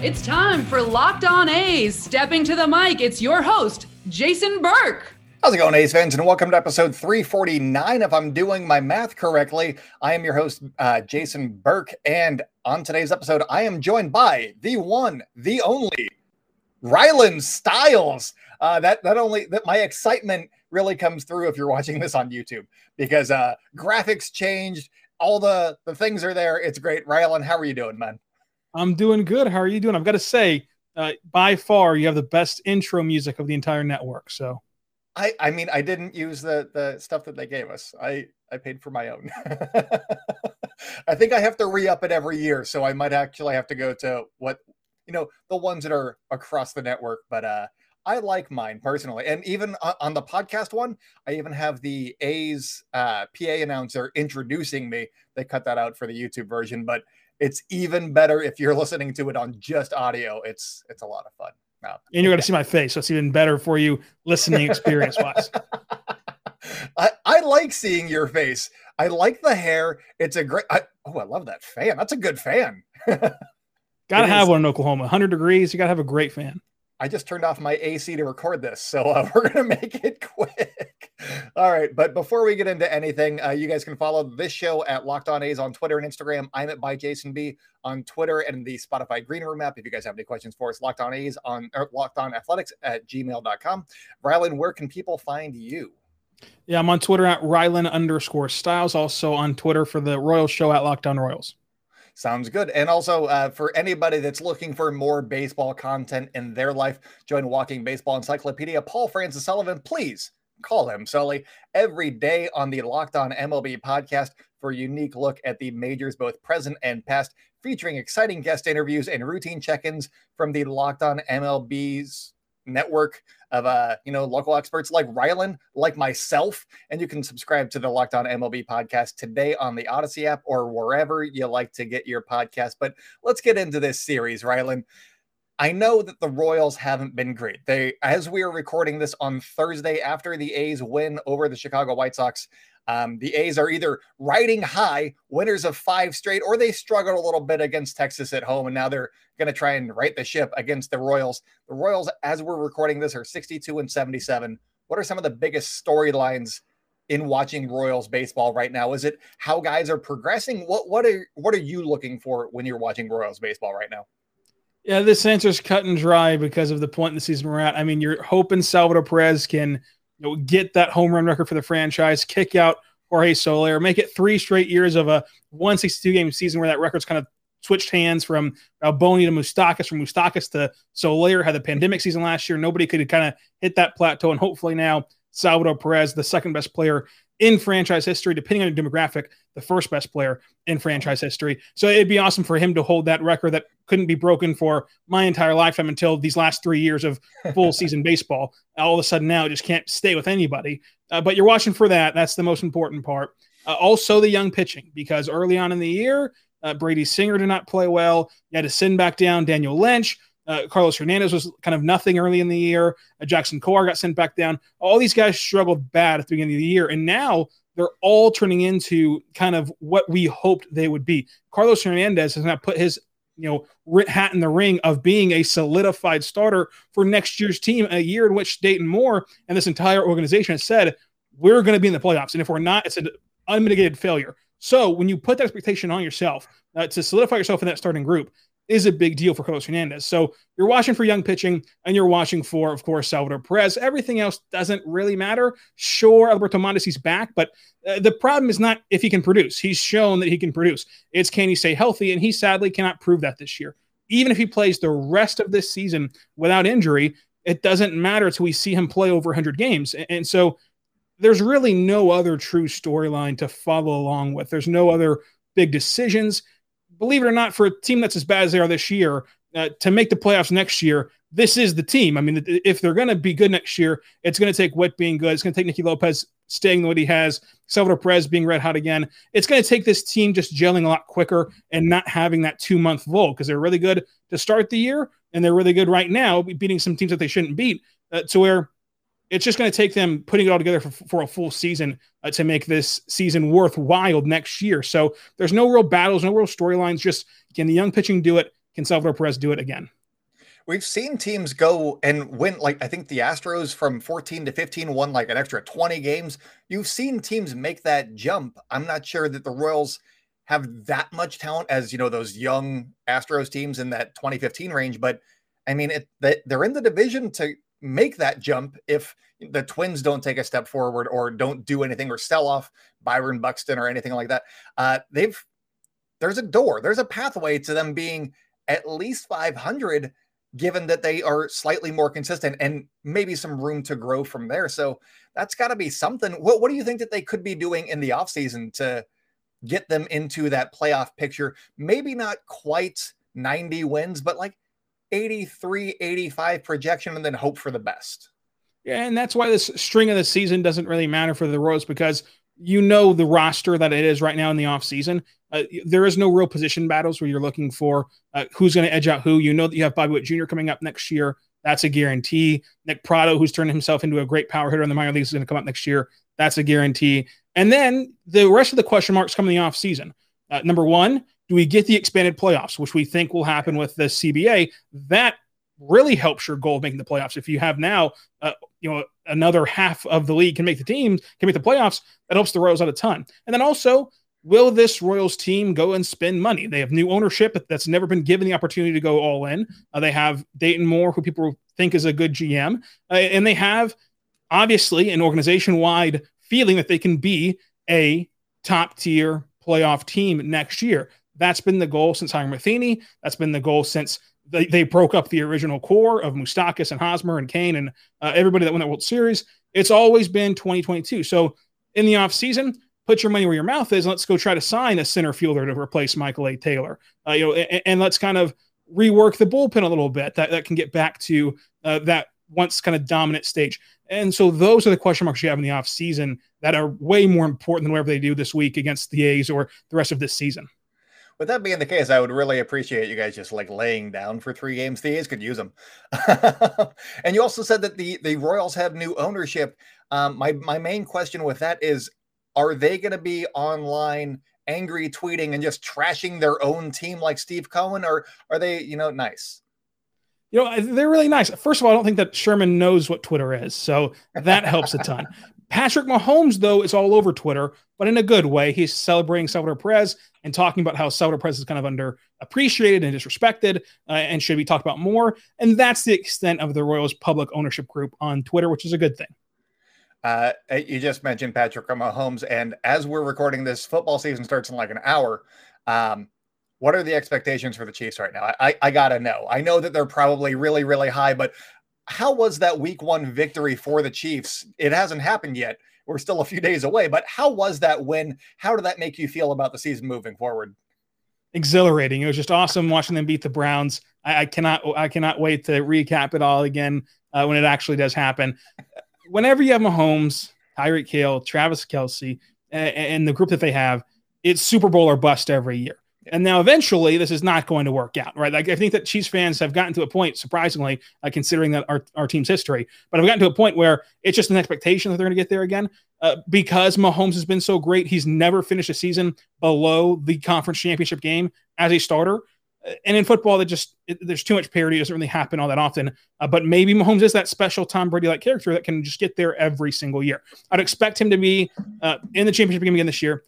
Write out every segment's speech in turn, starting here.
It's time for Locked On A's. Stepping to the mic, it's your host, Jason Burke. How's it going, A's fans? And welcome to episode 349. If I'm doing my math correctly, I am your host, uh, Jason Burke. And on today's episode, I am joined by the one, the only, Rylan Stiles. Uh, that not only that my excitement really comes through if you're watching this on YouTube because uh, graphics changed, all the the things are there. It's great. Rylan, how are you doing, man? I'm doing good. How are you doing? I've got to say, uh, by far, you have the best intro music of the entire network. So, I I mean, I didn't use the the stuff that they gave us. I I paid for my own. I think I have to re up it every year, so I might actually have to go to what you know the ones that are across the network. But uh, I like mine personally, and even on the podcast one, I even have the A's uh, PA announcer introducing me. They cut that out for the YouTube version, but it's even better if you're listening to it on just audio. It's it's a lot of fun. No. And you're going to see my face, so it's even better for you listening experience wise. I, I like seeing your face. I like the hair. It's a great. I, oh, I love that fan. That's a good fan. got to have is. one in Oklahoma. 100 degrees. You got to have a great fan. I just turned off my AC to record this, so uh, we're going to make it quick. All right, but before we get into anything, uh, you guys can follow this show at Locked On A's on Twitter and Instagram. I'm at by Jason B on Twitter and the Spotify Green Room app. If you guys have any questions for us, Locked On A's on or Locked On Athletics at gmail.com. Rylan, where can people find you? Yeah, I'm on Twitter at Rylan underscore Stiles. Also on Twitter for the Royal show at Locked On Royals. Sounds good. And also, uh, for anybody that's looking for more baseball content in their life, join Walking Baseball Encyclopedia. Paul Francis Sullivan, please call him Sully every day on the Locked On MLB podcast for a unique look at the majors, both present and past, featuring exciting guest interviews and routine check ins from the Locked On MLB's network of uh, you know, local experts like Rylan, like myself. And you can subscribe to the Locked On MLB podcast today on the Odyssey app or wherever you like to get your podcast. But let's get into this series, Rylan. I know that the Royals haven't been great. They, as we are recording this on Thursday after the A's win over the Chicago White Sox, um, the A's are either riding high, winners of five straight, or they struggled a little bit against Texas at home, and now they're going to try and right the ship against the Royals. The Royals, as we're recording this, are 62 and 77. What are some of the biggest storylines in watching Royals baseball right now? Is it how guys are progressing? What what are what are you looking for when you're watching Royals baseball right now? Yeah, this answer's cut and dry because of the point in the season we're at. I mean, you're hoping Salvador Perez can you know, get that home run record for the franchise, kick out Jorge Soler, make it three straight years of a 162 game season where that record's kind of switched hands from Balboni to Moustakas, from Moustakas to Soler. Had the pandemic season last year. Nobody could kind of hit that plateau. And hopefully now, Salvador Perez, the second best player in franchise history, depending on the demographic, the first best player in franchise history. So it'd be awesome for him to hold that record that couldn't be broken for my entire lifetime until these last three years of full season baseball. All of a sudden now just can't stay with anybody. Uh, but you're watching for that. That's the most important part. Uh, also, the young pitching, because early on in the year, uh, Brady Singer did not play well. You had to send back down Daniel Lynch. Uh, Carlos Hernandez was kind of nothing early in the year. Uh, Jackson Kowar got sent back down. All these guys struggled bad at the beginning of the year, and now they're all turning into kind of what we hoped they would be. Carlos Hernandez has now put his you know hat in the ring of being a solidified starter for next year's team, a year in which Dayton Moore and this entire organization has said we're going to be in the playoffs, and if we're not, it's an unmitigated failure. So when you put that expectation on yourself uh, to solidify yourself in that starting group, is a big deal for Carlos Hernandez. So you're watching for young pitching and you're watching for, of course, Salvador Perez. Everything else doesn't really matter. Sure, Alberto Mondesi's back, but uh, the problem is not if he can produce. He's shown that he can produce. It's can he stay healthy? And he sadly cannot prove that this year. Even if he plays the rest of this season without injury, it doesn't matter until we see him play over 100 games. And so there's really no other true storyline to follow along with. There's no other big decisions believe it or not, for a team that's as bad as they are this year, uh, to make the playoffs next year, this is the team. I mean, if they're going to be good next year, it's going to take Witt being good. It's going to take Nicky Lopez staying the way he has, Salvador Perez being red hot again. It's going to take this team just gelling a lot quicker and not having that two month lull because they're really good to start the year and they're really good right now, beating some teams that they shouldn't beat. Uh, to where it's just going to take them putting it all together for, for a full season uh, to make this season worthwhile next year. So there's no real battles, no real storylines. Just can the young pitching do it? Can Salvador Perez do it again? We've seen teams go and win, like I think the Astros from 14 to 15 won like an extra 20 games. You've seen teams make that jump. I'm not sure that the Royals have that much talent as you know those young Astros teams in that 2015 range, but I mean, it, they're in the division to make that jump if the Twins don't take a step forward or don't do anything or sell off Byron Buxton or anything like that. Uh, they've there's a door, there's a pathway to them being at least 500 given that they are slightly more consistent and maybe some room to grow from there. So that's got to be something. What, what do you think that they could be doing in the offseason to get them into that playoff picture? Maybe not quite 90 wins, but like 83, 85 projection and then hope for the best. Yeah, and that's why this string of the season doesn't really matter for the Royals because you know the roster that it is right now in the offseason. Uh, there is no real position battles where you're looking for uh, who's going to edge out who. You know that you have Bobby Witt Jr. coming up next year. That's a guarantee. Nick Pratto, who's turned himself into a great power hitter in the minor leagues, is going to come up next year. That's a guarantee. And then the rest of the question marks come in the offseason. Uh, number one, do we get the expanded playoffs, which we think will happen with the CBA? That really helps your goal of making the playoffs. If you have now, uh, you know, another half of the league can make the teams, can make the playoffs, that helps the Royals out a ton. And then also, will this Royals team go and spend money? They have new ownership that's never been given the opportunity to go all in. Uh, they have Dayton Moore, who people think is a good GM, uh, and they have obviously an organization wide feeling that they can be a top tier playoff team next year. That's been the goal since hiring Matheny. That's been the goal since they, they broke up the original core of Moustakas and Hosmer and Cain and uh, everybody that won that World Series. It's always been 2022. So in the offseason, put your money where your mouth is. Let's go try to sign a center fielder to replace Michael A. Taylor. Uh, you know, and, and, let's kind of rework the bullpen a little bit. That that can get back to uh, that once kind of dominant stage. And so those are the question marks you have in the offseason that are way more important than whatever they do this week against the A's or the rest of this season with that being the case, I would really appreciate you guys just like laying down for three games. The A's could use them. and you also said that the the Royals have new ownership. Um, my my main question with that is, are they going to be online angry tweeting and just trashing their own team like Steve Cohen, or are they you know nice? You know, they're really nice. First of all, I don't think that Sherman knows what Twitter is, so that helps a ton. Patrick Mahomes, though, is all over Twitter, but in a good way. He's celebrating Salvador Perez and talking about how Salvador Perez is kind of underappreciated and disrespected uh, and should be talked about more. And that's the extent of the Royals' public ownership group on Twitter, which is a good thing. Uh, you just mentioned Patrick Mahomes, and as we're recording this, football season starts in like an hour. Um, what are the expectations for the Chiefs right now? I, I gotta know. I know that they're probably really, really high, but how was that week one victory for the Chiefs? It hasn't happened yet. We're still a few days away, but how was that win? How did that make you feel about the season moving forward? Exhilarating. It was just awesome watching them beat the Browns. I, I cannot, I cannot wait to recap it all again uh, when it actually does happen. Whenever you have Mahomes, Tyreek Hill, Travis Kelce, and, and the group that they have, it's Super Bowl or bust every year. And now eventually this is not going to work out, right? Like I think that Chiefs fans have gotten to a point, surprisingly, uh, considering that our, our team's history, but I've gotten to a point where it's just an expectation that they're going to get there again. Uh, because Mahomes has been so great, he's never finished a season below the conference championship game as a starter. Uh, and in football, that just it, there's too much parity; it doesn't really happen all that often. Uh, but maybe Mahomes is that special Tom Brady-like character that can just get there every single year. I'd expect him to be uh, in the championship game again this year.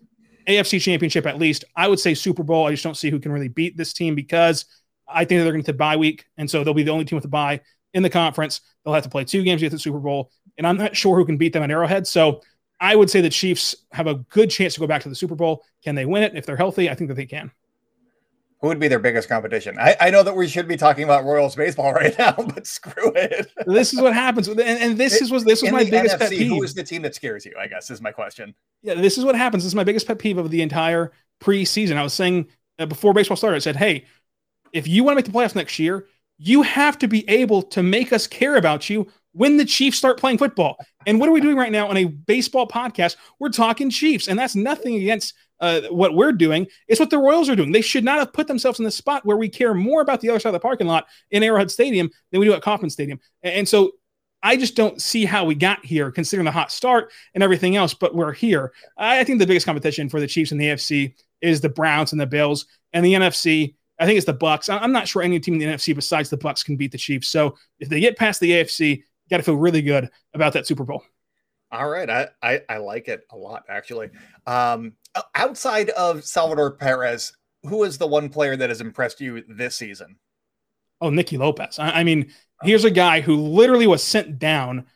AFC championship at least. I would say Super Bowl. I just don't see who can really beat this team because I think they're going to bye week. And so they'll be the only team with a bye in the conference. They'll have to play two games to get the Super Bowl. And I'm not sure who can beat them at Arrowhead. So I would say the Chiefs have a good chance to go back to the Super Bowl. Can they win it? If they're healthy, I think that they can. Who would be their biggest competition? I, I know that we should be talking about Royals baseball right now, but screw it. this is what happens, and, and this is was this was my biggest NFC, pet peeve. Who is the team that scares you? I guess is my question. Yeah, this is what happens. This is my biggest pet peeve of the entire preseason. I was saying uh, before baseball started, I said, "Hey, if you want to make the playoffs next year, you have to be able to make us care about you when the Chiefs start playing football. And what are we doing right now on a baseball podcast? We're talking Chiefs, and that's nothing against uh, what we're doing. It's what the Royals are doing. They should not have put themselves in the spot where we care more about the other side of the parking lot in Arrowhead Stadium than we do at Kauffman Stadium. And, and so I just don't see how we got here, considering the hot start and everything else. But we're here. I think the biggest competition for the Chiefs in the AFC is the Browns and the Bills, and the NFC I think it's the Bucs. I'm not sure any team in the NFC besides the Bucs can beat the Chiefs. So if they get past the AFC, got to feel really good about that Super Bowl. All right, I, I, I like it a lot actually. Um, outside of Salvador Perez, who is the one player that has impressed you this season? Oh, Nicky Lopez. I, I mean, here's a guy who literally was sent down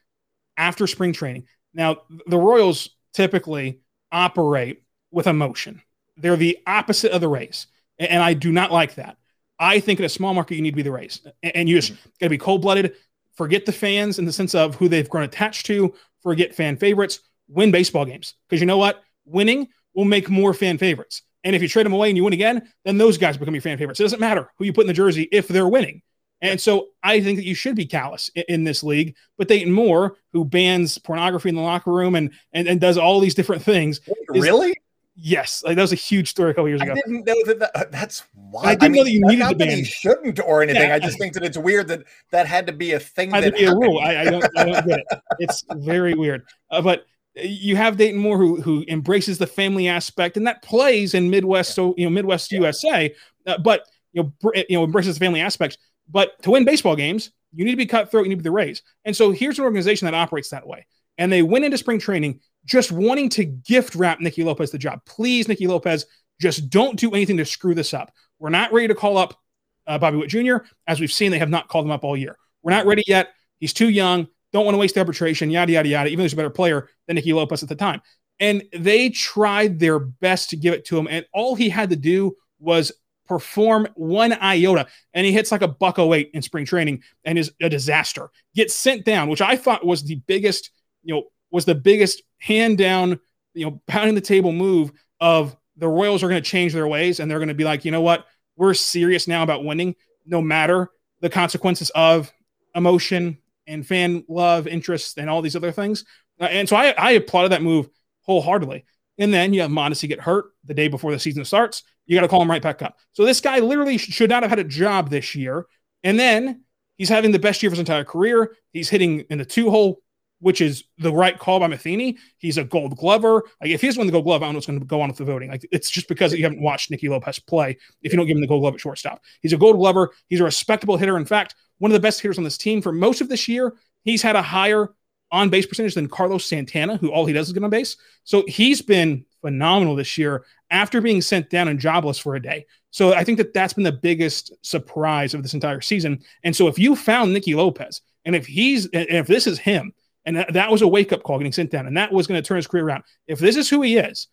after spring training. Now, the Royals typically operate with emotion. They're the opposite of the Rays. And I do not like that. I think in a small market, you need to be the Rays. And you just mm-hmm. got to be cold blooded, forget the fans in the sense of who they've grown attached to, forget fan favorites, win baseball games. Because you know what? Winning will make more fan favorites. And if you trade them away and you win again, then those guys become your fan favorites. It doesn't matter who you put in the jersey if they're winning. And so I think that you should be callous in, in, this league. But Dayton Moore, who bans pornography in the locker room and and, and does all these different things, is, really? Yes, like that was a huge story a couple years ago. I didn't know that. that that's why. I didn't I mean, know that you needed to ban. shouldn't or anything. Yeah. I just think that it's weird that that had to be a thing. Had to be happened. a rule. I, I, don't. I don't get it. It's very weird. Uh, but you have Dayton Moore who who embraces the family aspect, and that plays in Midwest. So you know, Midwest yeah. USA. Uh, but you know, you know, embraces the family aspect. But to win baseball games, you need to be cutthroat. You need to be the Rays. And so here's an organization that operates that way. And they went into spring training just wanting to gift wrap Nicky Lopez the job. Please, Nicky Lopez, just don't do anything to screw this up. We're not ready to call up uh, Bobby Witt Jr. As we've seen, they have not called him up all year. We're not ready yet. He's too young. Don't want to waste the arbitration, yada, yada, yada, even though he's a better player than Nicky Lopez at the time. And they tried their best to give it to him. And all he had to do was perform one iota. And he hits like a buck 08 in spring training and is a disaster. Gets sent down, which I thought was the biggest, you know, was the biggest hand down, you know, pounding the table move of the Royals are going to change their ways and they're going to be like, you know what, we're serious now about winning, no matter the consequences of emotion and fan love, interest, and all these other things. Uh, and so I, I applauded that move wholeheartedly. And then you have Mondesi get hurt the day before the season starts. You got to call him right back up. So this guy literally should not have had a job this year. And then he's having the best year of his entire career. He's hitting in the two hole which is the right call by Matheny. He's a gold glover. Like if he's won the gold glove, I don't know what's going to go on with the voting. Like it's just because you haven't watched Nicky Lopez play if you don't give him the gold glove at shortstop. He's a gold glover. He's a respectable hitter. In fact, one of the best hitters on this team for most of this year. He's had a higher on base percentage than Carlos Santana, who all he does is get on base. So he's been phenomenal this year after being sent down and jobless for a day. So I think that that's been the biggest surprise of this entire season. And so if you found Nicky Lopez, and if he's, and if this is him, and that, that was a wake up call getting sent down. And that was going to turn his career around. If this is who he is,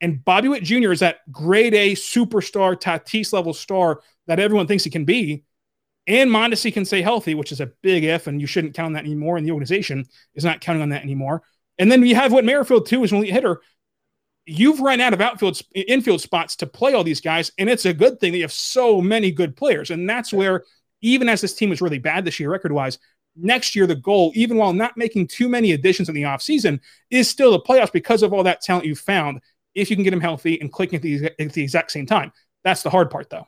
and Bobby Witt Jr. is that grade A superstar, Tatis level star that everyone thinks he can be, and Mondesi can stay healthy, which is a big if, and you shouldn't count on that anymore. And the organization is not counting on that anymore. And then you have what Merrifield too, is an elite hitter. You've run out of outfield infield spots to play all these guys, and it's a good thing that you have so many good players. And that's where, even as this team was really bad this year, record wise, next year the goal, even while not making too many additions in the offseason, is still the playoffs because of all that talent you found. If you can get him healthy and clicking at the, at the exact same time, that's the hard part, though.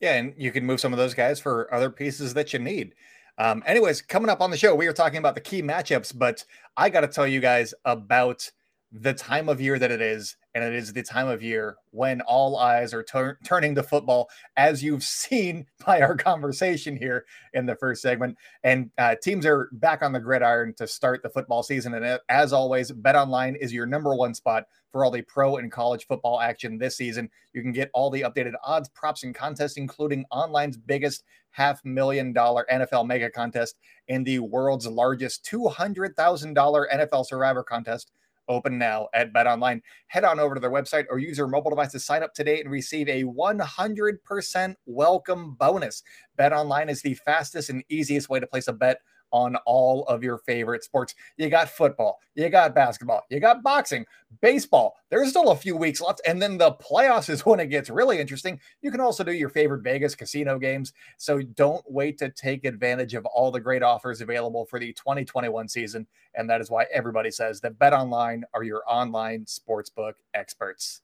Yeah, and you can move some of those guys for other pieces that you need. Um, anyways, coming up on the show, we are talking about the key matchups, but I got to tell you guys about the time of year that it is and it is the time of year when all eyes are tur- turning to football, as you've seen by our conversation here in the first segment. And uh, teams are back on the gridiron to start the football season. And uh, as always, Bet Online is your number one spot for all the pro and college football action this season. You can get all the updated odds, props, and contests, including online's biggest half million dollar NFL mega contest and the world's largest $200,000 NFL survivor contest open now at Bet Online. Head on over to their website or use your mobile device to sign up today and receive a 100% welcome bonus. Bet Online is the fastest and easiest way to place a bet on all of your favorite sports. You got football, you got basketball, you got boxing, baseball. There's still a few weeks left. And then the playoffs is when it gets really interesting. You can also do your favorite Vegas casino games. So don't wait to take advantage of all the great offers available for the 2021 season. And that is why everybody says that Bet Online are your online sportsbook experts.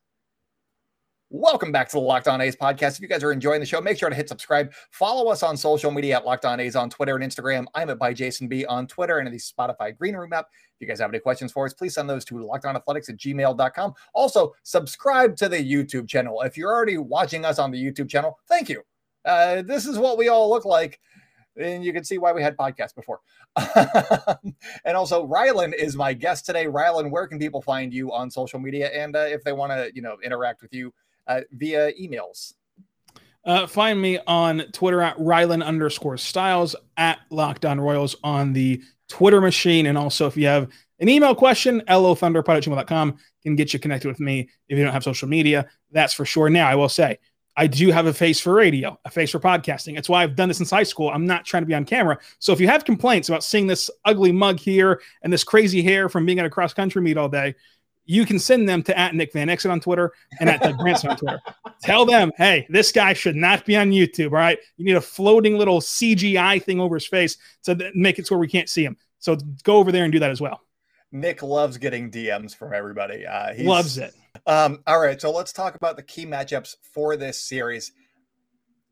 Welcome back to the Locked On A's podcast. If you guys are enjoying the show, make sure to hit subscribe. Follow us on social media at Locked On A's on Twitter and Instagram. I'm at by Jason B on Twitter and in the Spotify Green Room app. If you guys have any questions for us, please send those to lockedonathletics at gmail.com. Also, subscribe to the YouTube channel. If you're already watching us on the YouTube channel, thank you. Uh, this is what we all look like. And you can see why we had podcasts before. and also, Rylan is my guest today. Rylan, where can people find you on social media? And uh, if they want to, you know, interact with you, uh, via emails? Uh, find me on Twitter at Rylan underscore Stiles at Locked On Royals on the Twitter machine. And also, if you have an email question, lothunderpod can get you connected with me if you don't have social media. That's for sure. Now, I will say, I do have a face for radio, a face for podcasting. It's why I've done this since high school. I'm not trying to be on camera. So if you have complaints about seeing this ugly mug here and this crazy hair from being at a cross country meet all day, you can send them to at Nick Van Exit on Twitter and at Doug Branson on Twitter. Tell them, hey, this guy should not be on YouTube. All right. You need a floating little CGI thing over his face to make it so we can't see him. So go over there and do that as well. Nick loves getting DMs from everybody. Uh, he loves it. Um, all right. So let's talk about the key matchups for this series.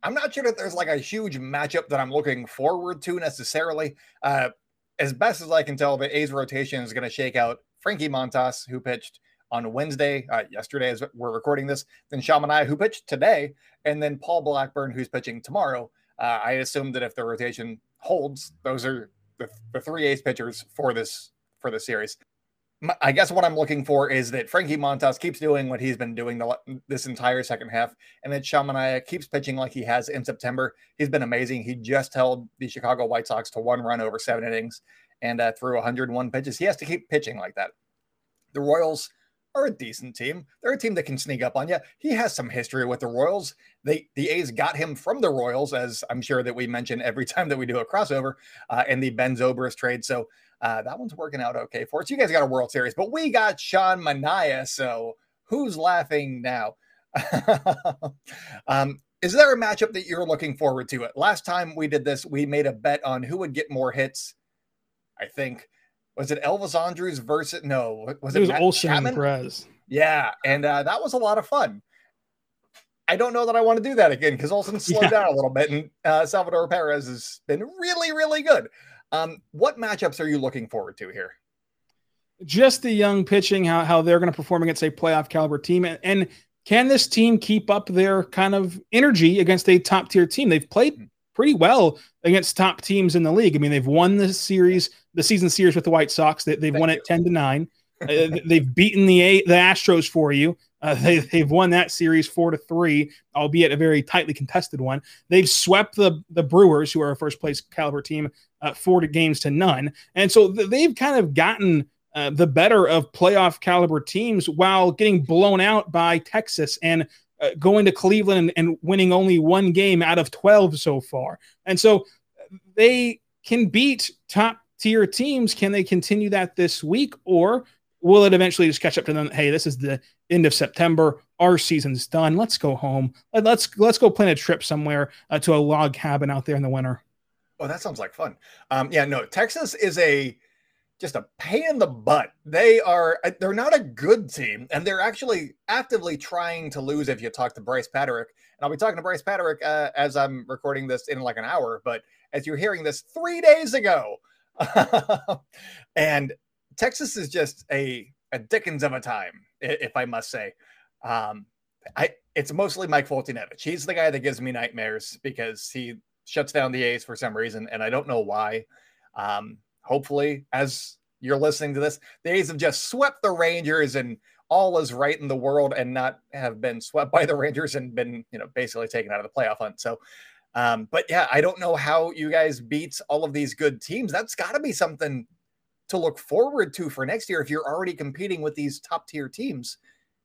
I'm not sure that there's like a huge matchup that I'm looking forward to necessarily. Uh, as best as I can tell, the A's rotation is going to shake out Frankie Montas, who pitched on Wednesday, uh, yesterday as we're recording this, then Sean Manaea, who pitched today, and then Paul Blackburn, who's pitching tomorrow. Uh, I assume that if the rotation holds, those are the, the three ace pitchers for this for the series. I guess what I'm looking for is that Frankie Montas keeps doing what he's been doing the, this entire second half, and that Sean Manaea keeps pitching like he has in September. He's been amazing. He just held the Chicago White Sox to one run over seven innings and uh, threw 101 pitches. He has to keep pitching like that. The Royals are a decent team. They're a team that can sneak up on you. He has some history with the Royals. They the A's got him from the Royals, as I'm sure that we mention every time that we do a crossover uh, in the Ben Zobrist trade. So uh, that one's working out okay for us. You guys got a World Series, but we got Sean Manaea. So who's laughing now? um, is there a matchup that you're looking forward to? It last time we did this, we made a bet on who would get more hits I think was it Elvis Andrus versus no was it, it was Matt Chapman? Perez. Yeah, and uh, that was a lot of fun. I don't know that I want to do that again because Olson slowed yeah. down a little bit, and uh, Salvador Perez has been really, really good. Um, what matchups are you looking forward to here? Just the young pitching, how, how they're going to perform against a playoff caliber team, and, and can this team keep up their kind of energy against a top tier team? They've played hmm pretty well against top teams in the league. I mean, they've won the series, the season series with the White Sox. They, have won you. it ten to nine. uh, they've beaten the the Astros for you. Uh, they, they've won that series four to three, albeit a very tightly contested one. They've swept the the Brewers, who are a first place caliber team, uh, four to games to none, and so th- they've kind of gotten. Uh, the better of playoff caliber teams while getting blown out by Texas and uh, going to Cleveland and, and winning only one game out of 12 so far. And so they can beat top tier teams. Can they continue that this week or will it eventually just catch up to them? Hey, this is the end of September. Our season's done. Let's go home. Let's let's go plan a trip somewhere uh, to a log cabin out there in the winter. Oh, that sounds like fun. Um, yeah, no, Texas is a just a pain in the butt. They are uh, they're not a good team, and they're actually actively trying to lose. If you talk to Bryce Patrick, and I'll be talking to Bryce Patrick uh, as I'm recording this in like an hour, but as you're hearing this three days ago, and Texas is just a a Dickens of a time, if I must say. Um, I it's mostly Mike Foltynewicz. He's the guy that gives me nightmares because he shuts down the A's for some reason, and I don't know why. Um, hopefully, as you're listening to this, the A's have just swept the Rangers and all is right in the world and not have been swept by the Rangers and been, you know, basically taken out of the playoff hunt. So, um, but yeah, I don't know how you guys beat all of these good teams. That's got to be something to look forward to for next year if you're already competing with these top tier teams.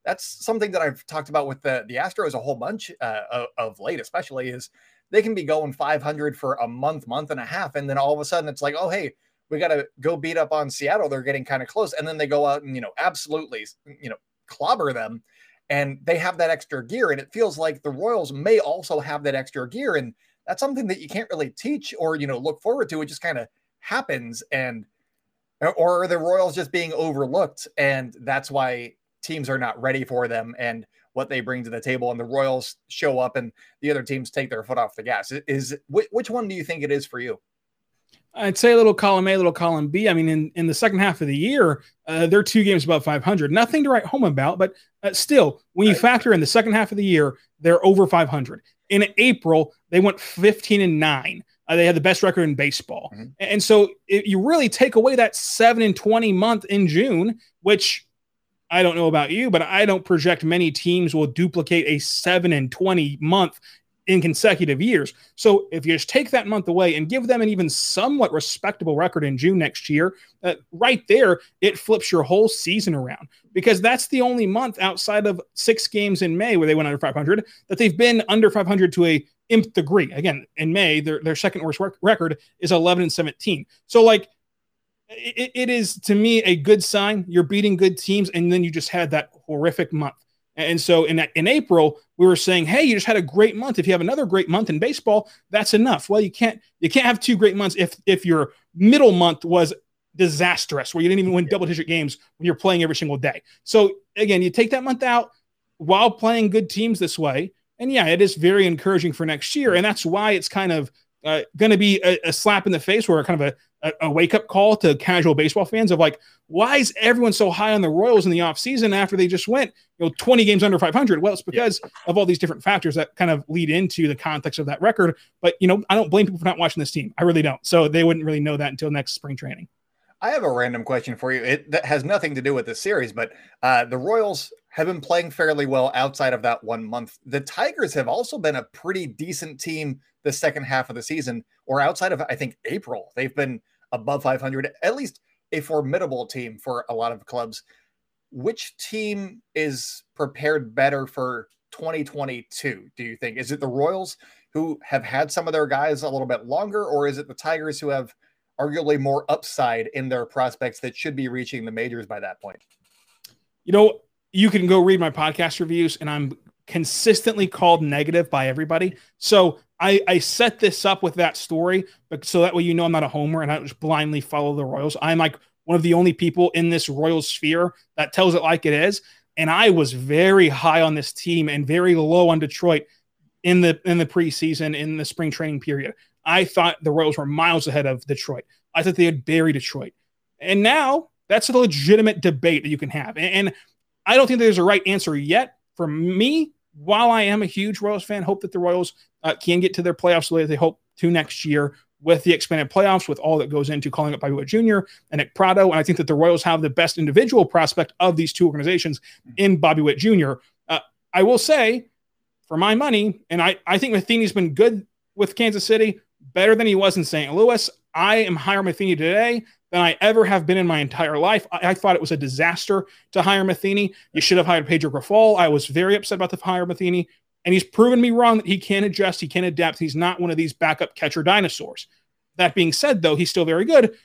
That's something that I've talked about with the the Astros a whole bunch uh, of, of late, especially is they can be going 500 for a month, month and a half. And then all of a sudden it's like, oh, hey, we got to go beat up on Seattle. They're getting kind of close. And then they go out and, you know, absolutely, you know, clobber them. And they have that extra gear. And it feels like the Royals may also have that extra gear. And that's something that you can't really teach or, you know, look forward to. It just kind of happens. And, or are the Royals just being overlooked? And that's why teams are not ready for them and what they bring to the table. And the Royals show up and the other teams take their foot off the gas. Is which one do you think it is for you? I'd say a little column A, a little column B. I mean, in, in the second half of the year, uh, they're two games above 500. Nothing to write home about, but uh, still, when you factor in the second half of the year, they're over 500. In April, they went 15 and nine. Uh, they had the best record in baseball. Mm-hmm. And so you really take away that 7 and 20 month in June, which I don't know about you, but I don't project many teams will duplicate a 7 and 20 month in consecutive years. So if you just take that month away and give them an even somewhat respectable record in June next year, uh, right there, it flips your whole season around because that's the only month outside of six games in May where they went under 500 that they've been under 500 to a nth degree. Again, in May, their, their second worst rec- record is 11 and 17. So like it, it is to me a good sign. You're beating good teams, and then you just had that horrific month. And so in in April, we were saying, "Hey, you just had a great month. If you have another great month in baseball, that's enough." Well, you can't you can't have two great months if if your middle month was disastrous, where you didn't even win double digit games when you're playing every single day. So again, you take that month out while playing good teams this way, and yeah, it is very encouraging for next year, and that's why it's kind of uh, going to be a, a, slap in the face or kind of a, a, wake up call to casual baseball fans of like, why is everyone so high on the Royals in the offseason after they just went, you know, 20 games under 500? Well, it's because yeah. of all these different factors that kind of lead into the context of that record. But, you know, I don't blame people for not watching this team. I really don't. So they wouldn't really know that until next spring training. I have a random question for you. It that has nothing to do with the series, but uh, the Royals have been playing fairly well outside of that one month. The Tigers have also been a pretty decent team the second half of the season, or outside of I think April. They've been above 500, at least a formidable team for a lot of clubs. Which team is prepared better for 2022? Do you think is it the Royals who have had some of their guys a little bit longer, or is it the Tigers who have arguably more upside in their prospects that should be reaching the majors by that point. You know, you can go read my podcast reviews, and I'm consistently called negative by everybody. So I, I set this up with that story, but so that way you know I'm not a homer and I just blindly follow the Royals. I'm like one of the only people in this Royal sphere that tells it like it is. And I was very high on this team and very low on Detroit in the in the preseason in the spring training period. I thought the Royals were miles ahead of Detroit. I thought they would bury Detroit. And now that's a legitimate debate that you can have. And, and I don't think there's a right answer yet. For me, while I am a huge Royals fan, hope that the Royals uh, can get to their playoffs the way they hope to next year with the expanded playoffs, with all that goes into calling up Bobby Witt Jr. and Nick Pratto. And I think that the Royals have the best individual prospect of these two organizations in Bobby Witt Jr. Uh, I will say, for my money, and I, I think Matheny's been good with Kansas City better than he was in St. Louis. I am higher Matheny today than I ever have been in my entire life. I, I, thought it was a disaster to hire Matheny. You should have hired Pedro Grifol. I was very upset about the hire Matheny, and he's proven me wrong that he can adjust, he can adapt. He's not one of these backup catcher dinosaurs. That being said, though, he's still very good.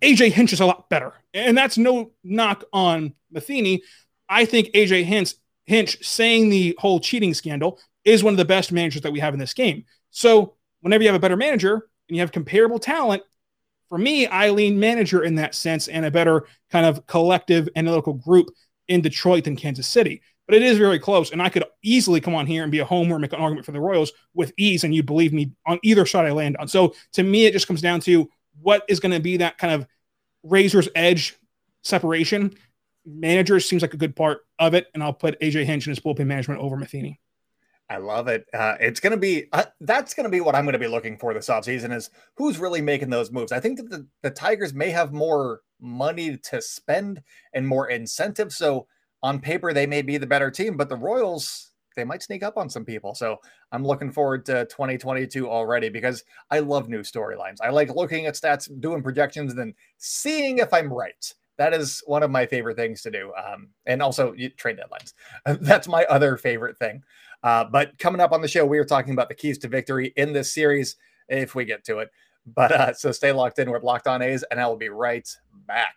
AJ Hinch is a lot better, and that's no knock on Matheny. I think AJ Hinch, Hinch saying the whole cheating scandal is one of the best managers that we have in this game. So whenever you have a better manager and you have comparable talent, for me, I lean manager in that sense and a better kind of collective analytical group in Detroit than Kansas City. But it is very close. And I could easily come on here and be a homer and make an argument for the Royals with ease, and you'd believe me on either side I land on. So to me, it just comes down to what is going to be that kind of razor's edge separation. Manager seems like a good part of it, and I'll put AJ Hinch and his bullpen management over Matheny. I love it. Uh, it's going to be uh, that's going to be what I'm going to be looking for this offseason is who's really making those moves. I think that the, the Tigers may have more money to spend and more incentive. So on paper, they may be the better team, but the Royals, they might sneak up on some people. So I'm looking forward to 2022 already because I love new storylines. I like looking at stats, doing projections, and then seeing if I'm right. That is one of my favorite things to do. Um, and also trade deadlines. That's my other favorite thing. Uh, but coming up on the show, we are talking about the keys to victory in this series if we get to it. But uh, so stay locked in with Locked On A's, and I will be right back.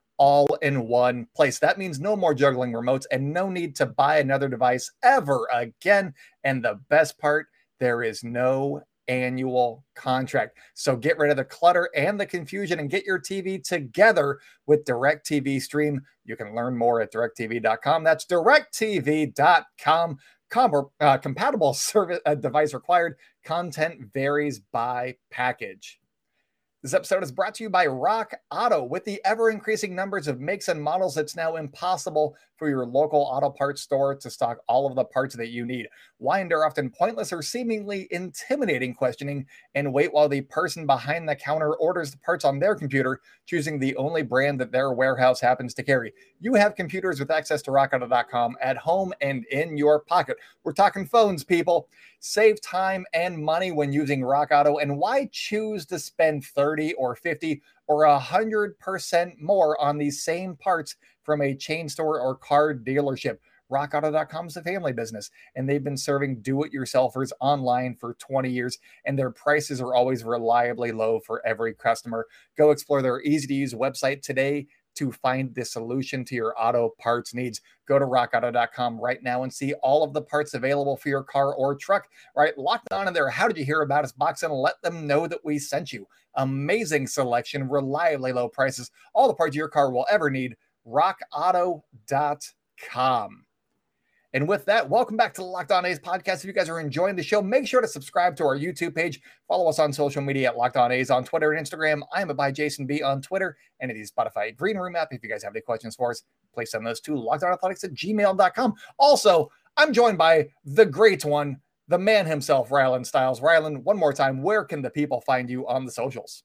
all in one place. That means no more juggling remotes and no need to buy another device ever again. And the best part, there is no annual contract. So get rid of the clutter and the confusion and get your TV together with DirecTV Stream. You can learn more at directv.com. That's directv.com. Com- uh, compatible service uh, device required. Content varies by package. This episode is brought to you by Rock Auto. With the ever increasing numbers of makes and models, it's now impossible for your local auto parts store to stock all of the parts that you need. Why endure often pointless or seemingly intimidating questioning and wait while the person behind the counter orders the parts on their computer, choosing the only brand that their warehouse happens to carry? You have computers with access to rockauto.com at home and in your pocket. We're talking phones, people. Save time and money when using Rock Auto. And why choose to spend 30 or 50 or 100% more on these same parts from a chain store or car dealership? RockAuto.com is a family business, and they've been serving do it yourselfers online for 20 years, and their prices are always reliably low for every customer. Go explore their easy to use website today to find the solution to your auto parts needs. Go to rockauto.com right now and see all of the parts available for your car or truck. Write, locked on in their. How did you hear about us box and let them know that we sent you? Amazing selection, reliably low prices, all the parts your car will ever need. rockauto.com. And with that, welcome back to the Locked On A's podcast. If you guys are enjoying the show, make sure to subscribe to our YouTube page. Follow us on social media at Locked On A's on Twitter and Instagram. I am by Jason B on Twitter and is Spotify Green Room app. If you guys have any questions for us, please send those to lockedonathletics at gmail.com. Also, I'm joined by the great one, the man himself, Rylan Stiles. Rylan, one more time, where can the people find you on the socials?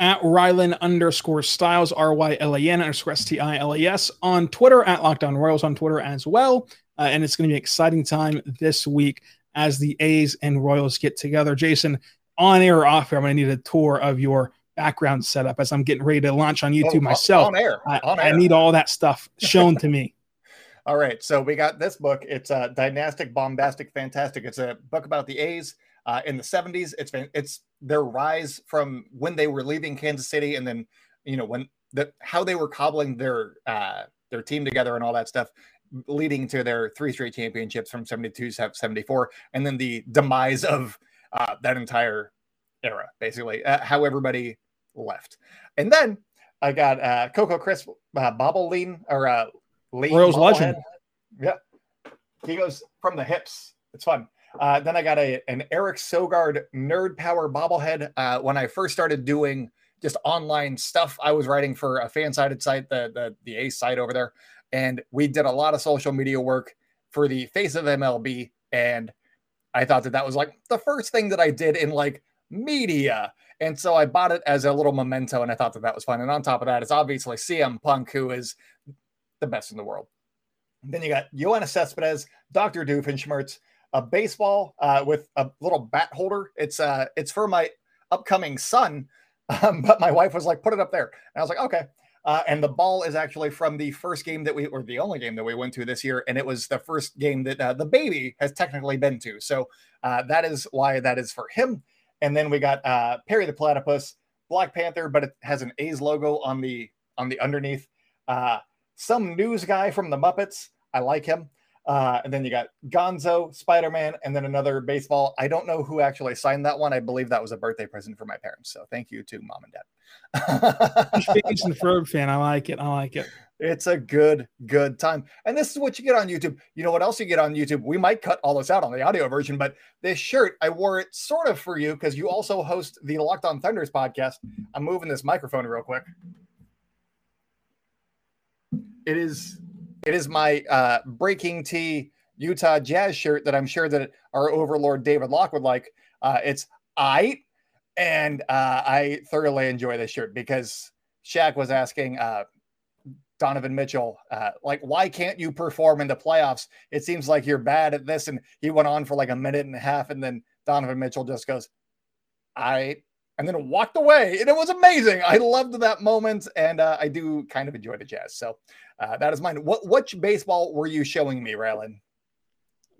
At Rylan underscore Stiles, R Y L A N underscore S T I L A S on Twitter, at Locked On Royals on Twitter as well. Uh, and it's going to be an exciting time this week as the A's and Royals get together. Jason, on air or off air, I'm going to need a tour of your background setup as I'm getting ready to launch on YouTube oh, myself. On air. On I, air. I need all that stuff shown to me. All right. So we got this book. It's uh, Dynastic, Bombastic, Fantastic. It's a book about the A's uh, in the 70s. It's been, it's their rise from when they were leaving Kansas City and then, you know, when the how they were cobbling their uh, their team together and all that stuff leading to their three straight championships from 72 to 74 and then the demise of uh, that entire era basically uh, how everybody left. And then i got uh coco crisp uh, bobble lean or uh lean Royals legend. Yeah he goes from the hips. It's fun uh, then I got a an Eric Sogard Nerd Power bobblehead. Uh, when I first started doing just online stuff, I was writing for a fan sided site, the the the A's site over there, and we did a lot of social media work for the face of MLB. And I thought that that was like the first thing that I did in like media. And so I bought it as a little memento and I thought that that was fun. And on top of that, it's obviously CM Punk, who is the best in the world. Then you got Yoenis Cespedes, Dr. Doofenshmirtz, a baseball uh, with a little bat holder. It's uh, it's for my upcoming son, um, but my wife was like, put it up there. And I was like, okay. Uh, and the ball is actually from the first game that we, or the only game that we went to this year. And it was the first game that uh, the baby has technically been to. So uh, that is why that is for him. And then we got uh, Perry the Platypus, Black Panther, but it has an A's logo on the on the underneath. Uh, some news guy from the Muppets. I like him. Uh, and then you got Gonzo, Spider Man, and then another baseball. I don't know who actually signed that one. I believe that was a birthday present for my parents. So thank you to mom and dad. Phineas and Ferb fan. I like it. I like it. It's a good, good time. And this is what you get on YouTube. You know what else you get on YouTube? We might cut all this out on the audio version, but this shirt, I wore it sort of for you because you also host the Locked On Thunders podcast. I'm moving this microphone real quick. it is it is my uh, BreakingT Utah Jazz shirt that I'm sure that our overlord David Locke would like. Uh, it's I, and uh, I thoroughly enjoy this shirt because Shaq was asking uh, Donovan Mitchell, uh, like, why can't you perform in the playoffs? It seems like you're bad at this. And he went on for like a minute and a half, and then Donovan Mitchell just goes, I and then walked away. And it was amazing. I loved that moment, and uh, I do kind of enjoy the Jazz. So uh, that is mine. What which baseball were you showing me, Rylan?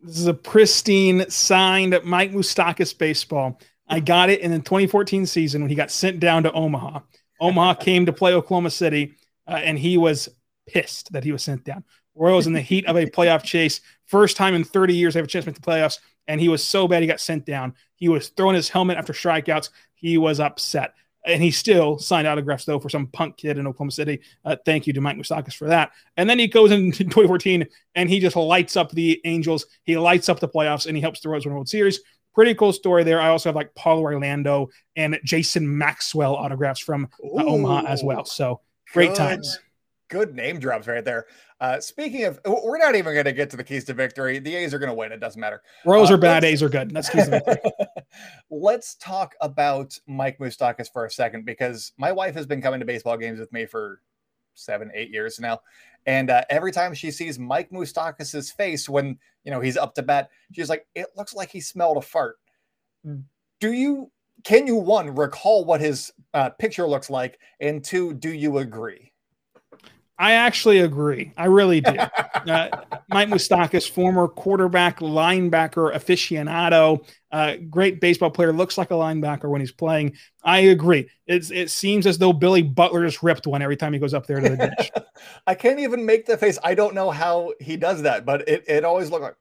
This is a pristine signed Mike Moustakas baseball. I got it in the 2014 season when he got sent down to Omaha. Omaha came to play Oklahoma City, uh, and he was pissed that he was sent down. Royals in the heat of a playoff chase, first time in 30 years they have a chance to make the playoffs, and he was so bad he got sent down. He was throwing his helmet after strikeouts. He was upset. And he still signed autographs though for some punk kid in Oklahoma City. Uh, thank you to Mike Moustakas for that. And then he goes into 2014 and he just lights up the Angels. He lights up the playoffs and he helps the Royals win World Series. Pretty cool story there. I also have like Paulo Orlando and Jason Maxwell autographs from uh, Omaha as well. So great good, times. Good name drops right there. Uh, speaking of, we're not even going to get to the keys to victory. The A's are going to win. It doesn't matter. Rows uh, are bad. A's are good. That's keys to victory. let's talk about Mike Moustakas for a second because my wife has been coming to baseball games with me for seven, eight years now. And uh, every time she sees Mike Moustakas' face when you know he's up to bat, she's like, "It looks like he smelled a fart." Do you? Can you one recall what his uh, picture looks like, and two, do you agree? I actually agree. I really do. uh, Mike Moustakas, former quarterback, linebacker aficionado, uh, great baseball player, looks like a linebacker when he's playing. I agree. It's, it seems as though Billy Butler just ripped one every time he goes up there to the bench. I can't even make the face. I don't know how he does that, but it, it always looks like.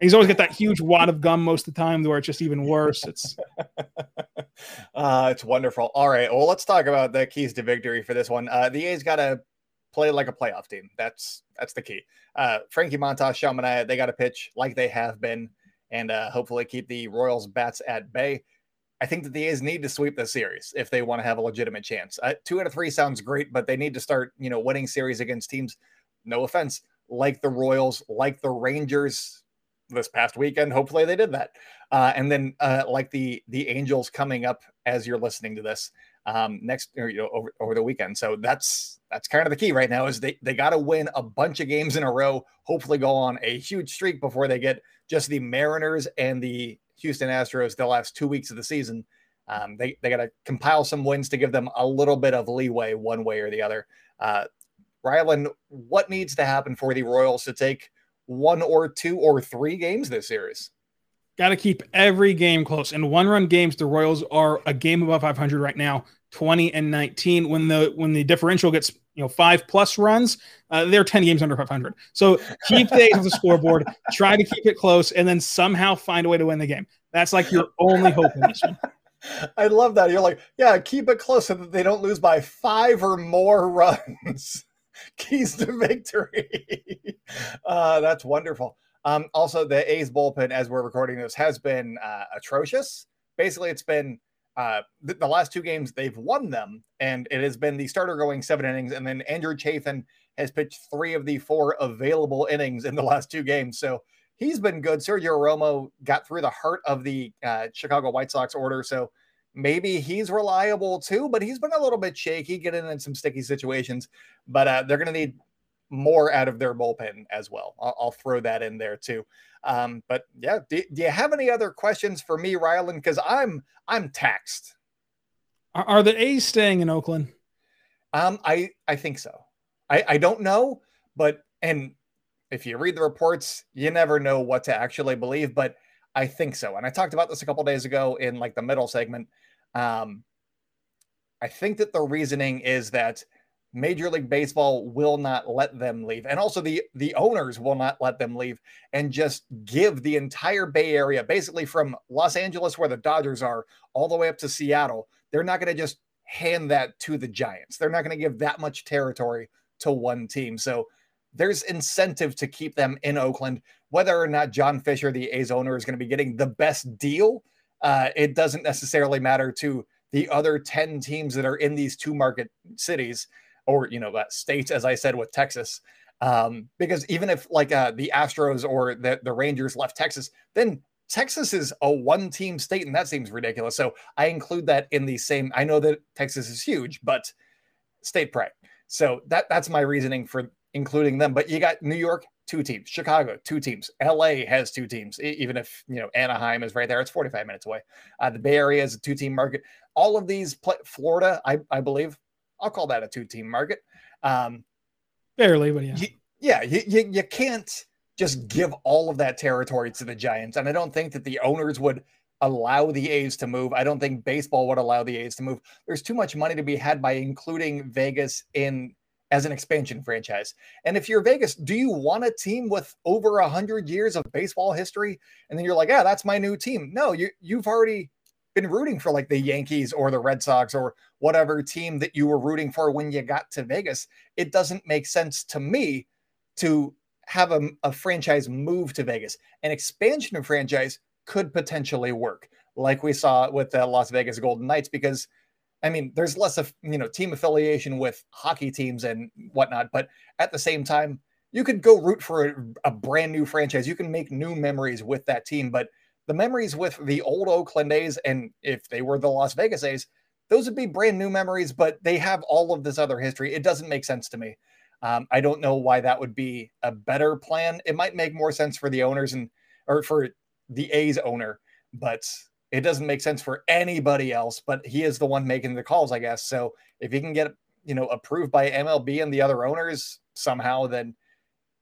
He's always got that huge wad of gum most of the time, where it's just even worse. It's uh, it's wonderful. All right, well, let's talk about the keys to victory for this one. Uh, the A's got a play like a playoff team. That's that's the key. Uh, Frankie Montas, Sean Manaea, they got to pitch like they have been, and uh, hopefully keep the Royals bats at bay. I think that the A's need to sweep the series if they want to have a legitimate chance. Uh, two out of three sounds great, but they need to start, you know, winning series against teams. No offense, like the Royals, like the Rangers this past weekend. Hopefully they did that, uh, and then uh, like the the Angels coming up as you're listening to this um, next or, you know over, over the weekend. So that's that's kind of the key right now is they they got to win a bunch of games in a row. Hopefully, go on a huge streak before they get just the Mariners and the Houston Astros the last two weeks of the season. Um, they they got to compile some wins to give them a little bit of leeway one way or the other. Uh, Rylan, what needs to happen for the Royals to take one or two or three games this series? Got to keep every game close. In one run games, the Royals are a game above 500 right now, 20 and 19. When the when the differential gets you know five plus runs, uh, they're 10 games under 500. So keep the A's on the scoreboard, try to keep it close, and then somehow find a way to win the game. That's like your only hope in this one. I love that. You're like, yeah, keep it close so that they don't lose by five or more runs. Keys to victory. uh, that's wonderful. Um, also, the A's bullpen, as we're recording this, has been uh, atrocious. Basically, it's been uh, the, the, last two games they've won them, and it has been the starter going seven innings, and then Andrew Chafin has pitched three of the four available innings in the last two games. So he's been good. Sergio Romo got through the heart of the uh, Chicago White Sox order, so maybe he's reliable too. But he's been a little bit shaky, getting in some sticky situations. But uh, they're going to need more out of their bullpen as well. I'll, I'll throw that in there too. Um, but yeah, do, do, you have any other questions for me, Rylan? Because I'm I'm taxed. Are, are, the A's staying in Oakland? Um, I I think so. I I don't know, but and if you read the reports, you never know what to actually believe. But I think so. And I talked about this a couple days ago in like the middle segment. Um, I think that the reasoning is that Major League Baseball will not let them leave. And also the the owners will not let them leave and just give the entire Bay Area, basically from Los Angeles where the Dodgers are all the way up to Seattle. They're not going to just hand that to the Giants. They're not going to give that much territory to one team. So there's incentive to keep them in Oakland. Whether or not John Fisher, the A's owner, is going to be getting the best deal, uh, it doesn't necessarily matter to the other 10 teams that are in these two market cities or you know, that states, as I said with Texas. Um, because even if like uh, the Astros or the, the Rangers left Texas, then Texas is a one team state, and that seems ridiculous. So I include that in the same. I know that Texas is huge, but state pride. So that that's my reasoning for including them. But you got New York, two teams, Chicago, two teams, LA has two teams, even if you know Anaheim is right there, it's 45 minutes away. Uh, the Bay Area is a two team market. All of these, Florida, I, I believe, I'll call that a two team market. Um, Barely, but yeah. You, yeah, you, you, you can't just give all of that territory to the Giants. And I don't think that the owners would allow the A's to move. I don't think baseball would allow the A's to move. There's too much money to be had by including Vegas in as an expansion franchise. And if you're Vegas, do you want a team with over a hundred years of baseball history? And then you're like, yeah, that's my new team. No, you you've already been rooting for like the Yankees or the Red Sox or whatever team that you were rooting for when you got to Vegas. It doesn't make sense to me to have a, a franchise move to Vegas. An expansion of franchise could potentially work, like we saw with the Las Vegas Golden Knights, because I mean, there's less of you know team affiliation with hockey teams and whatnot, but at the same time, you could go root for a, a brand new franchise. You can make new memories with that team, but the memories with the old Oakland A's and if they were the Las Vegas A's, those would be brand new memories, but they have all of this other history. It doesn't make sense to me. Um, I don't know why that would be a better plan. It might make more sense for the owners and or for the A's owner, but it doesn't make sense for anybody else. But he is the one making the calls, I guess. So if he can get you know approved by MLB and the other owners somehow, then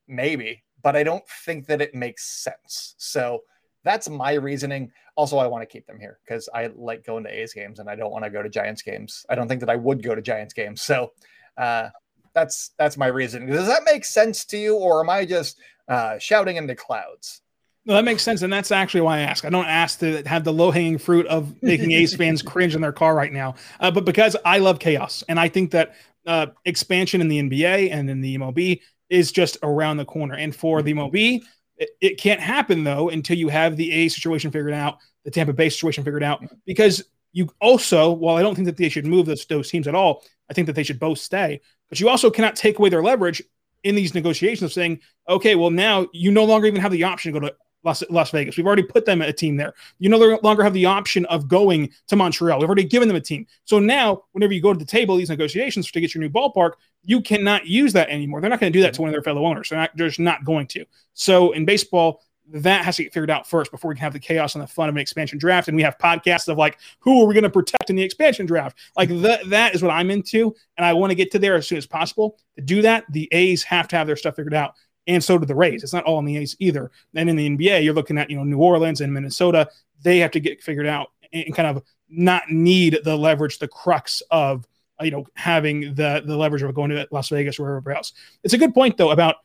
maybe. But I don't think that it makes sense. So that's my reasoning. Also, I want to keep them here because I like going to A's games and I don't want to go to Giants games. I don't think that I would go to Giants games. So uh, that's that's my reason. Does that make sense to you, or am I just uh, shouting in the clouds? No, that makes sense, and that's actually why I ask. I don't ask to have the low hanging fruit of making A's fans cringe in their car right now, uh, but because I love chaos, and I think that uh, expansion in the NBA and in the MLB is just around the corner. And for the MLB, it, it can't happen though until you have the A situation figured out, the Tampa Bay situation figured out, because you also, while I don't think that they should move those, those teams at all, I think that they should both stay. But you also cannot take away their leverage in these negotiations of saying, okay, well, now you no longer even have the option to go to Las, Las Vegas. We've already put them a team there. You know, no longer have the option of going to Montreal. We've already given them a team. So now, whenever you go to the table, these negotiations to get your new ballpark, you cannot use that anymore. They're not going to do that to one of their fellow owners. They're, not, they're just not going to. So in baseball, that has to get figured out first before we can have the chaos and the fun of an expansion draft. And we have podcasts of like, who are we going to protect in the expansion draft? Like mm-hmm. that, that is what I'm into. And I want to get to there as soon as possible. To do that, the A's have to have their stuff figured out. And so do the Rays. It's not all in the A's either. And in the NBA, you're looking at, you know, New Orleans and Minnesota. They have to get figured out and kind of not need the leverage, the crux of, you know, having the the leverage of going to Las Vegas or wherever else. It's a good point though about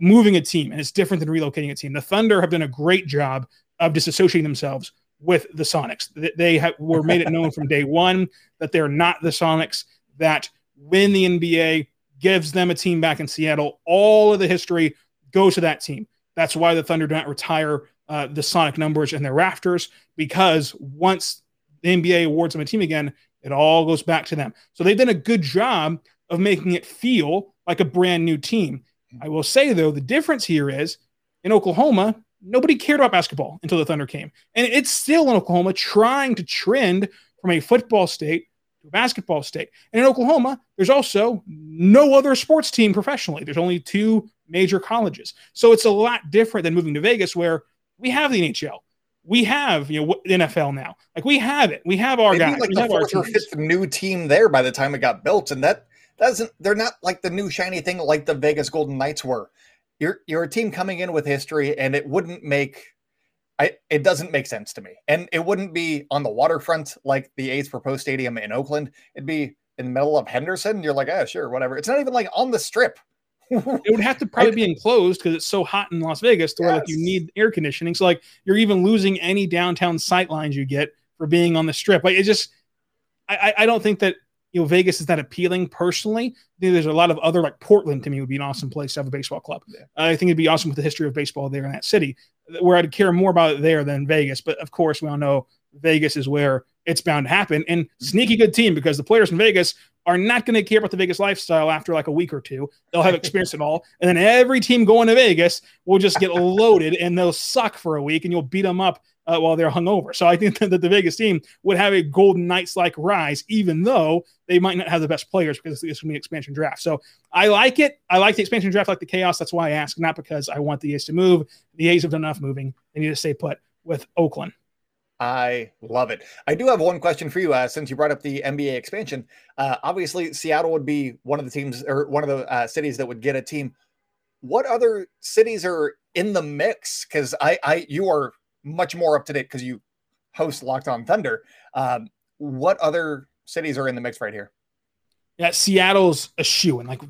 moving a team, and it's different than relocating a team. The Thunder have done a great job of disassociating themselves with the Sonics. They have, were made it known from day one that they're not the Sonics. That when the NBA gives them a team back in Seattle, all of the history goes to that team. That's why the Thunder do not retire uh, the Sonic numbers in their rafters because once the NBA awards them a team again, it all goes back to them. So they've done a good job of making it feel like a brand new team. I will say though, the difference here is in Oklahoma, nobody cared about basketball until the Thunder came. And it's still in Oklahoma trying to trend from a football state to a basketball state. And in Oklahoma, there's also no other sports team professionally. There's only two major colleges. So it's a lot different than moving to Vegas where we have the NHL. We have, you know, NFL now. Like we have it. We have our Maybe guys. Like we the fourth or fifth new team there by the time it got built. And that doesn't they're not like the new shiny thing like the Vegas Golden Knights were. You're you're a team coming in with history, and it wouldn't make I it doesn't make sense to me. And it wouldn't be on the waterfront like the A's proposed stadium in Oakland. It'd be in the middle of Henderson. You're like, oh sure, whatever. It's not even like on the strip. it would have to probably be enclosed because it's so hot in Las Vegas to yes. where like you need air conditioning. So like you're even losing any downtown sight lines you get for being on the strip. Like it just I, I don't think that you know, Vegas is that appealing personally. there's a lot of other like Portland to me would be an awesome place to have a baseball club. Yeah. I think it'd be awesome with the history of baseball there in that city, where I'd care more about it there than Vegas. But of course, we all know Vegas is where it's bound to happen. And mm-hmm. sneaky good team because the players in Vegas are not going to care about the Vegas lifestyle after like a week or two. They'll have experienced it all. And then every team going to Vegas will just get loaded and they'll suck for a week and you'll beat them up uh, while they're hungover. So I think that the Vegas team would have a Golden Knights like rise, even though they might not have the best players because it's going to be expansion draft. So I like it. I like the expansion draft, like the chaos. That's why I ask, not because I want the A's to move. The A's have done enough moving. They need to stay put with Oakland. I love it. I do have one question for you, uh, since you brought up the NBA expansion. Uh, obviously, Seattle would be one of the teams or one of the uh, cities that would get a team. What other cities are in the mix? Because I, I, you are much more up to date because you host Locked On Thunder. Um, what other cities are in the mix right here? Yeah, Seattle's a shoe, and like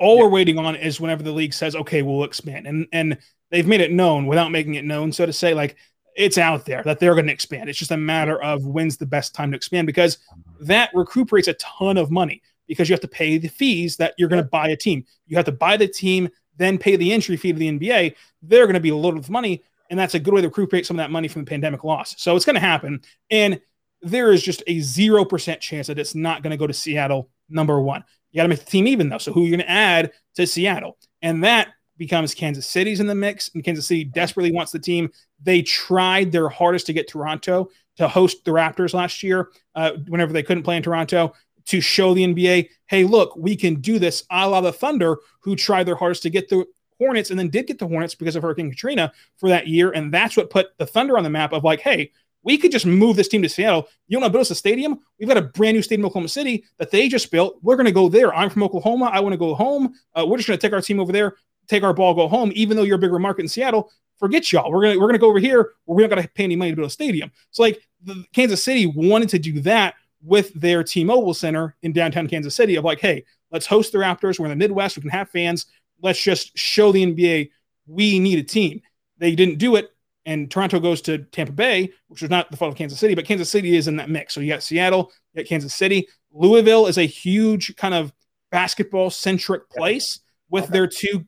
all yeah. we're waiting on is whenever the league says, "Okay, we'll expand," and and they've made it known without making it known, so to say, like it's out there that they're going to expand. It's just a matter of when's the best time to expand because that recuperates a ton of money because you have to pay the fees that you're going to buy a team. You have to buy the team, then pay the entry fee to the NBA. They're going to be loaded with money. And that's a good way to recuperate some of that money from the pandemic loss. So it's going to happen. And there is just a 0% chance that it's not going to go to Seattle, number one. You got to make the team even, though. So who are you going to add to Seattle? And that becomes Kansas City's in the mix, and Kansas City desperately wants the team. They tried their hardest to get Toronto to host the Raptors last year, uh, whenever they couldn't play in Toronto, to show the NBA, hey, look, we can do this, a la the Thunder, who tried their hardest to get the Hornets and then did get the Hornets because of Hurricane Katrina for that year. And that's what put the Thunder on the map of like, hey, we could just move this team to Seattle. You want to build us a stadium? We've got a brand new stadium in Oklahoma City that they just built. We're going to go there. I'm from Oklahoma. I want to go home. Uh, we're just going to take our team over there, take our ball, go home. Even though you're a bigger market in Seattle, forget y'all. We're gonna we're gonna go over here where we don't got to pay any money to build a stadium. So like the, Kansas City wanted to do that with their T-Mobile Center in downtown Kansas City of like, hey, let's host the Raptors. We're in the Midwest. We can have fans. Let's just show the NBA we need a team. They didn't do it, and Toronto goes to Tampa Bay, which was not the fault of Kansas City, but Kansas City is in that mix. So you got Seattle, you got Kansas City. Louisville is a huge kind of basketball centric place with okay. their two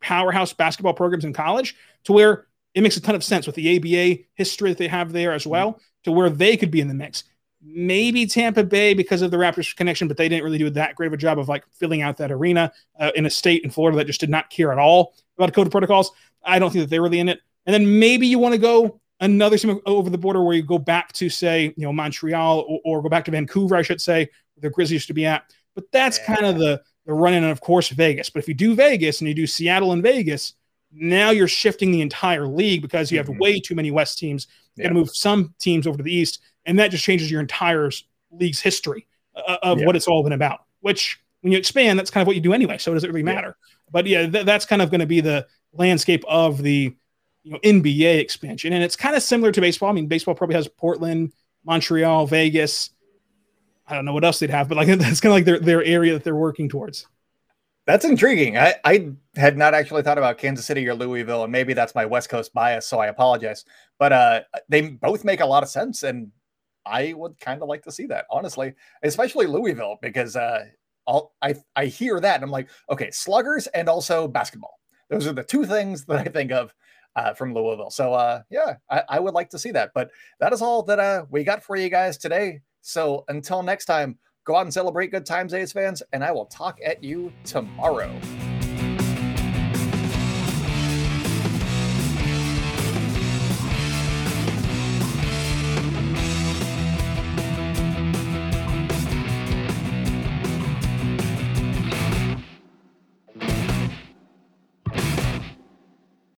powerhouse basketball programs in college to where it makes a ton of sense with the ABA history that they have there as well mm-hmm. to where they could be in the mix. Maybe Tampa Bay because of the Raptors connection, but they didn't really do that great of a job of like filling out that arena uh, in a state in Florida that just did not care at all about COVID protocols. I don't think that they're really in it. And then maybe you want to go another team over the border where you go back to say, you know, Montreal or, or go back to Vancouver, I should say, where the Grizzlies used to be at. But that's yeah. kind of the the running, and of course Vegas. But if you do Vegas and you do Seattle and Vegas, now you're shifting the entire league because you have mm-hmm. way too many West teams. You yeah. got to move some teams over to the East, and that just changes your entire league's history uh, of yeah. what it's all been about. Which, when you expand, that's kind of what you do anyway. So it doesn't really matter. But yeah, th- that's kind of going to be the landscape of the you know NBA expansion, and it's kind of similar to baseball. I mean, baseball probably has Portland, Montreal, Vegas. I don't know what else they'd have, but like that's kind of like their their area that they're working towards. That's intriguing. I, I had not actually thought about Kansas City or Louisville, and maybe that's my West Coast bias, so I apologize. But uh, they both make a lot of sense, and I would kind of like to see that, honestly, especially Louisville, because uh, I'll, I I hear that and I'm like, okay, sluggers and also basketball. Those are the two things that I think of uh, from Louisville. So uh, yeah, I, I, would like to see that. But that is all that uh, we got for you guys today. So until next time, go out and celebrate good times, A's fans, and I will talk at you tomorrow.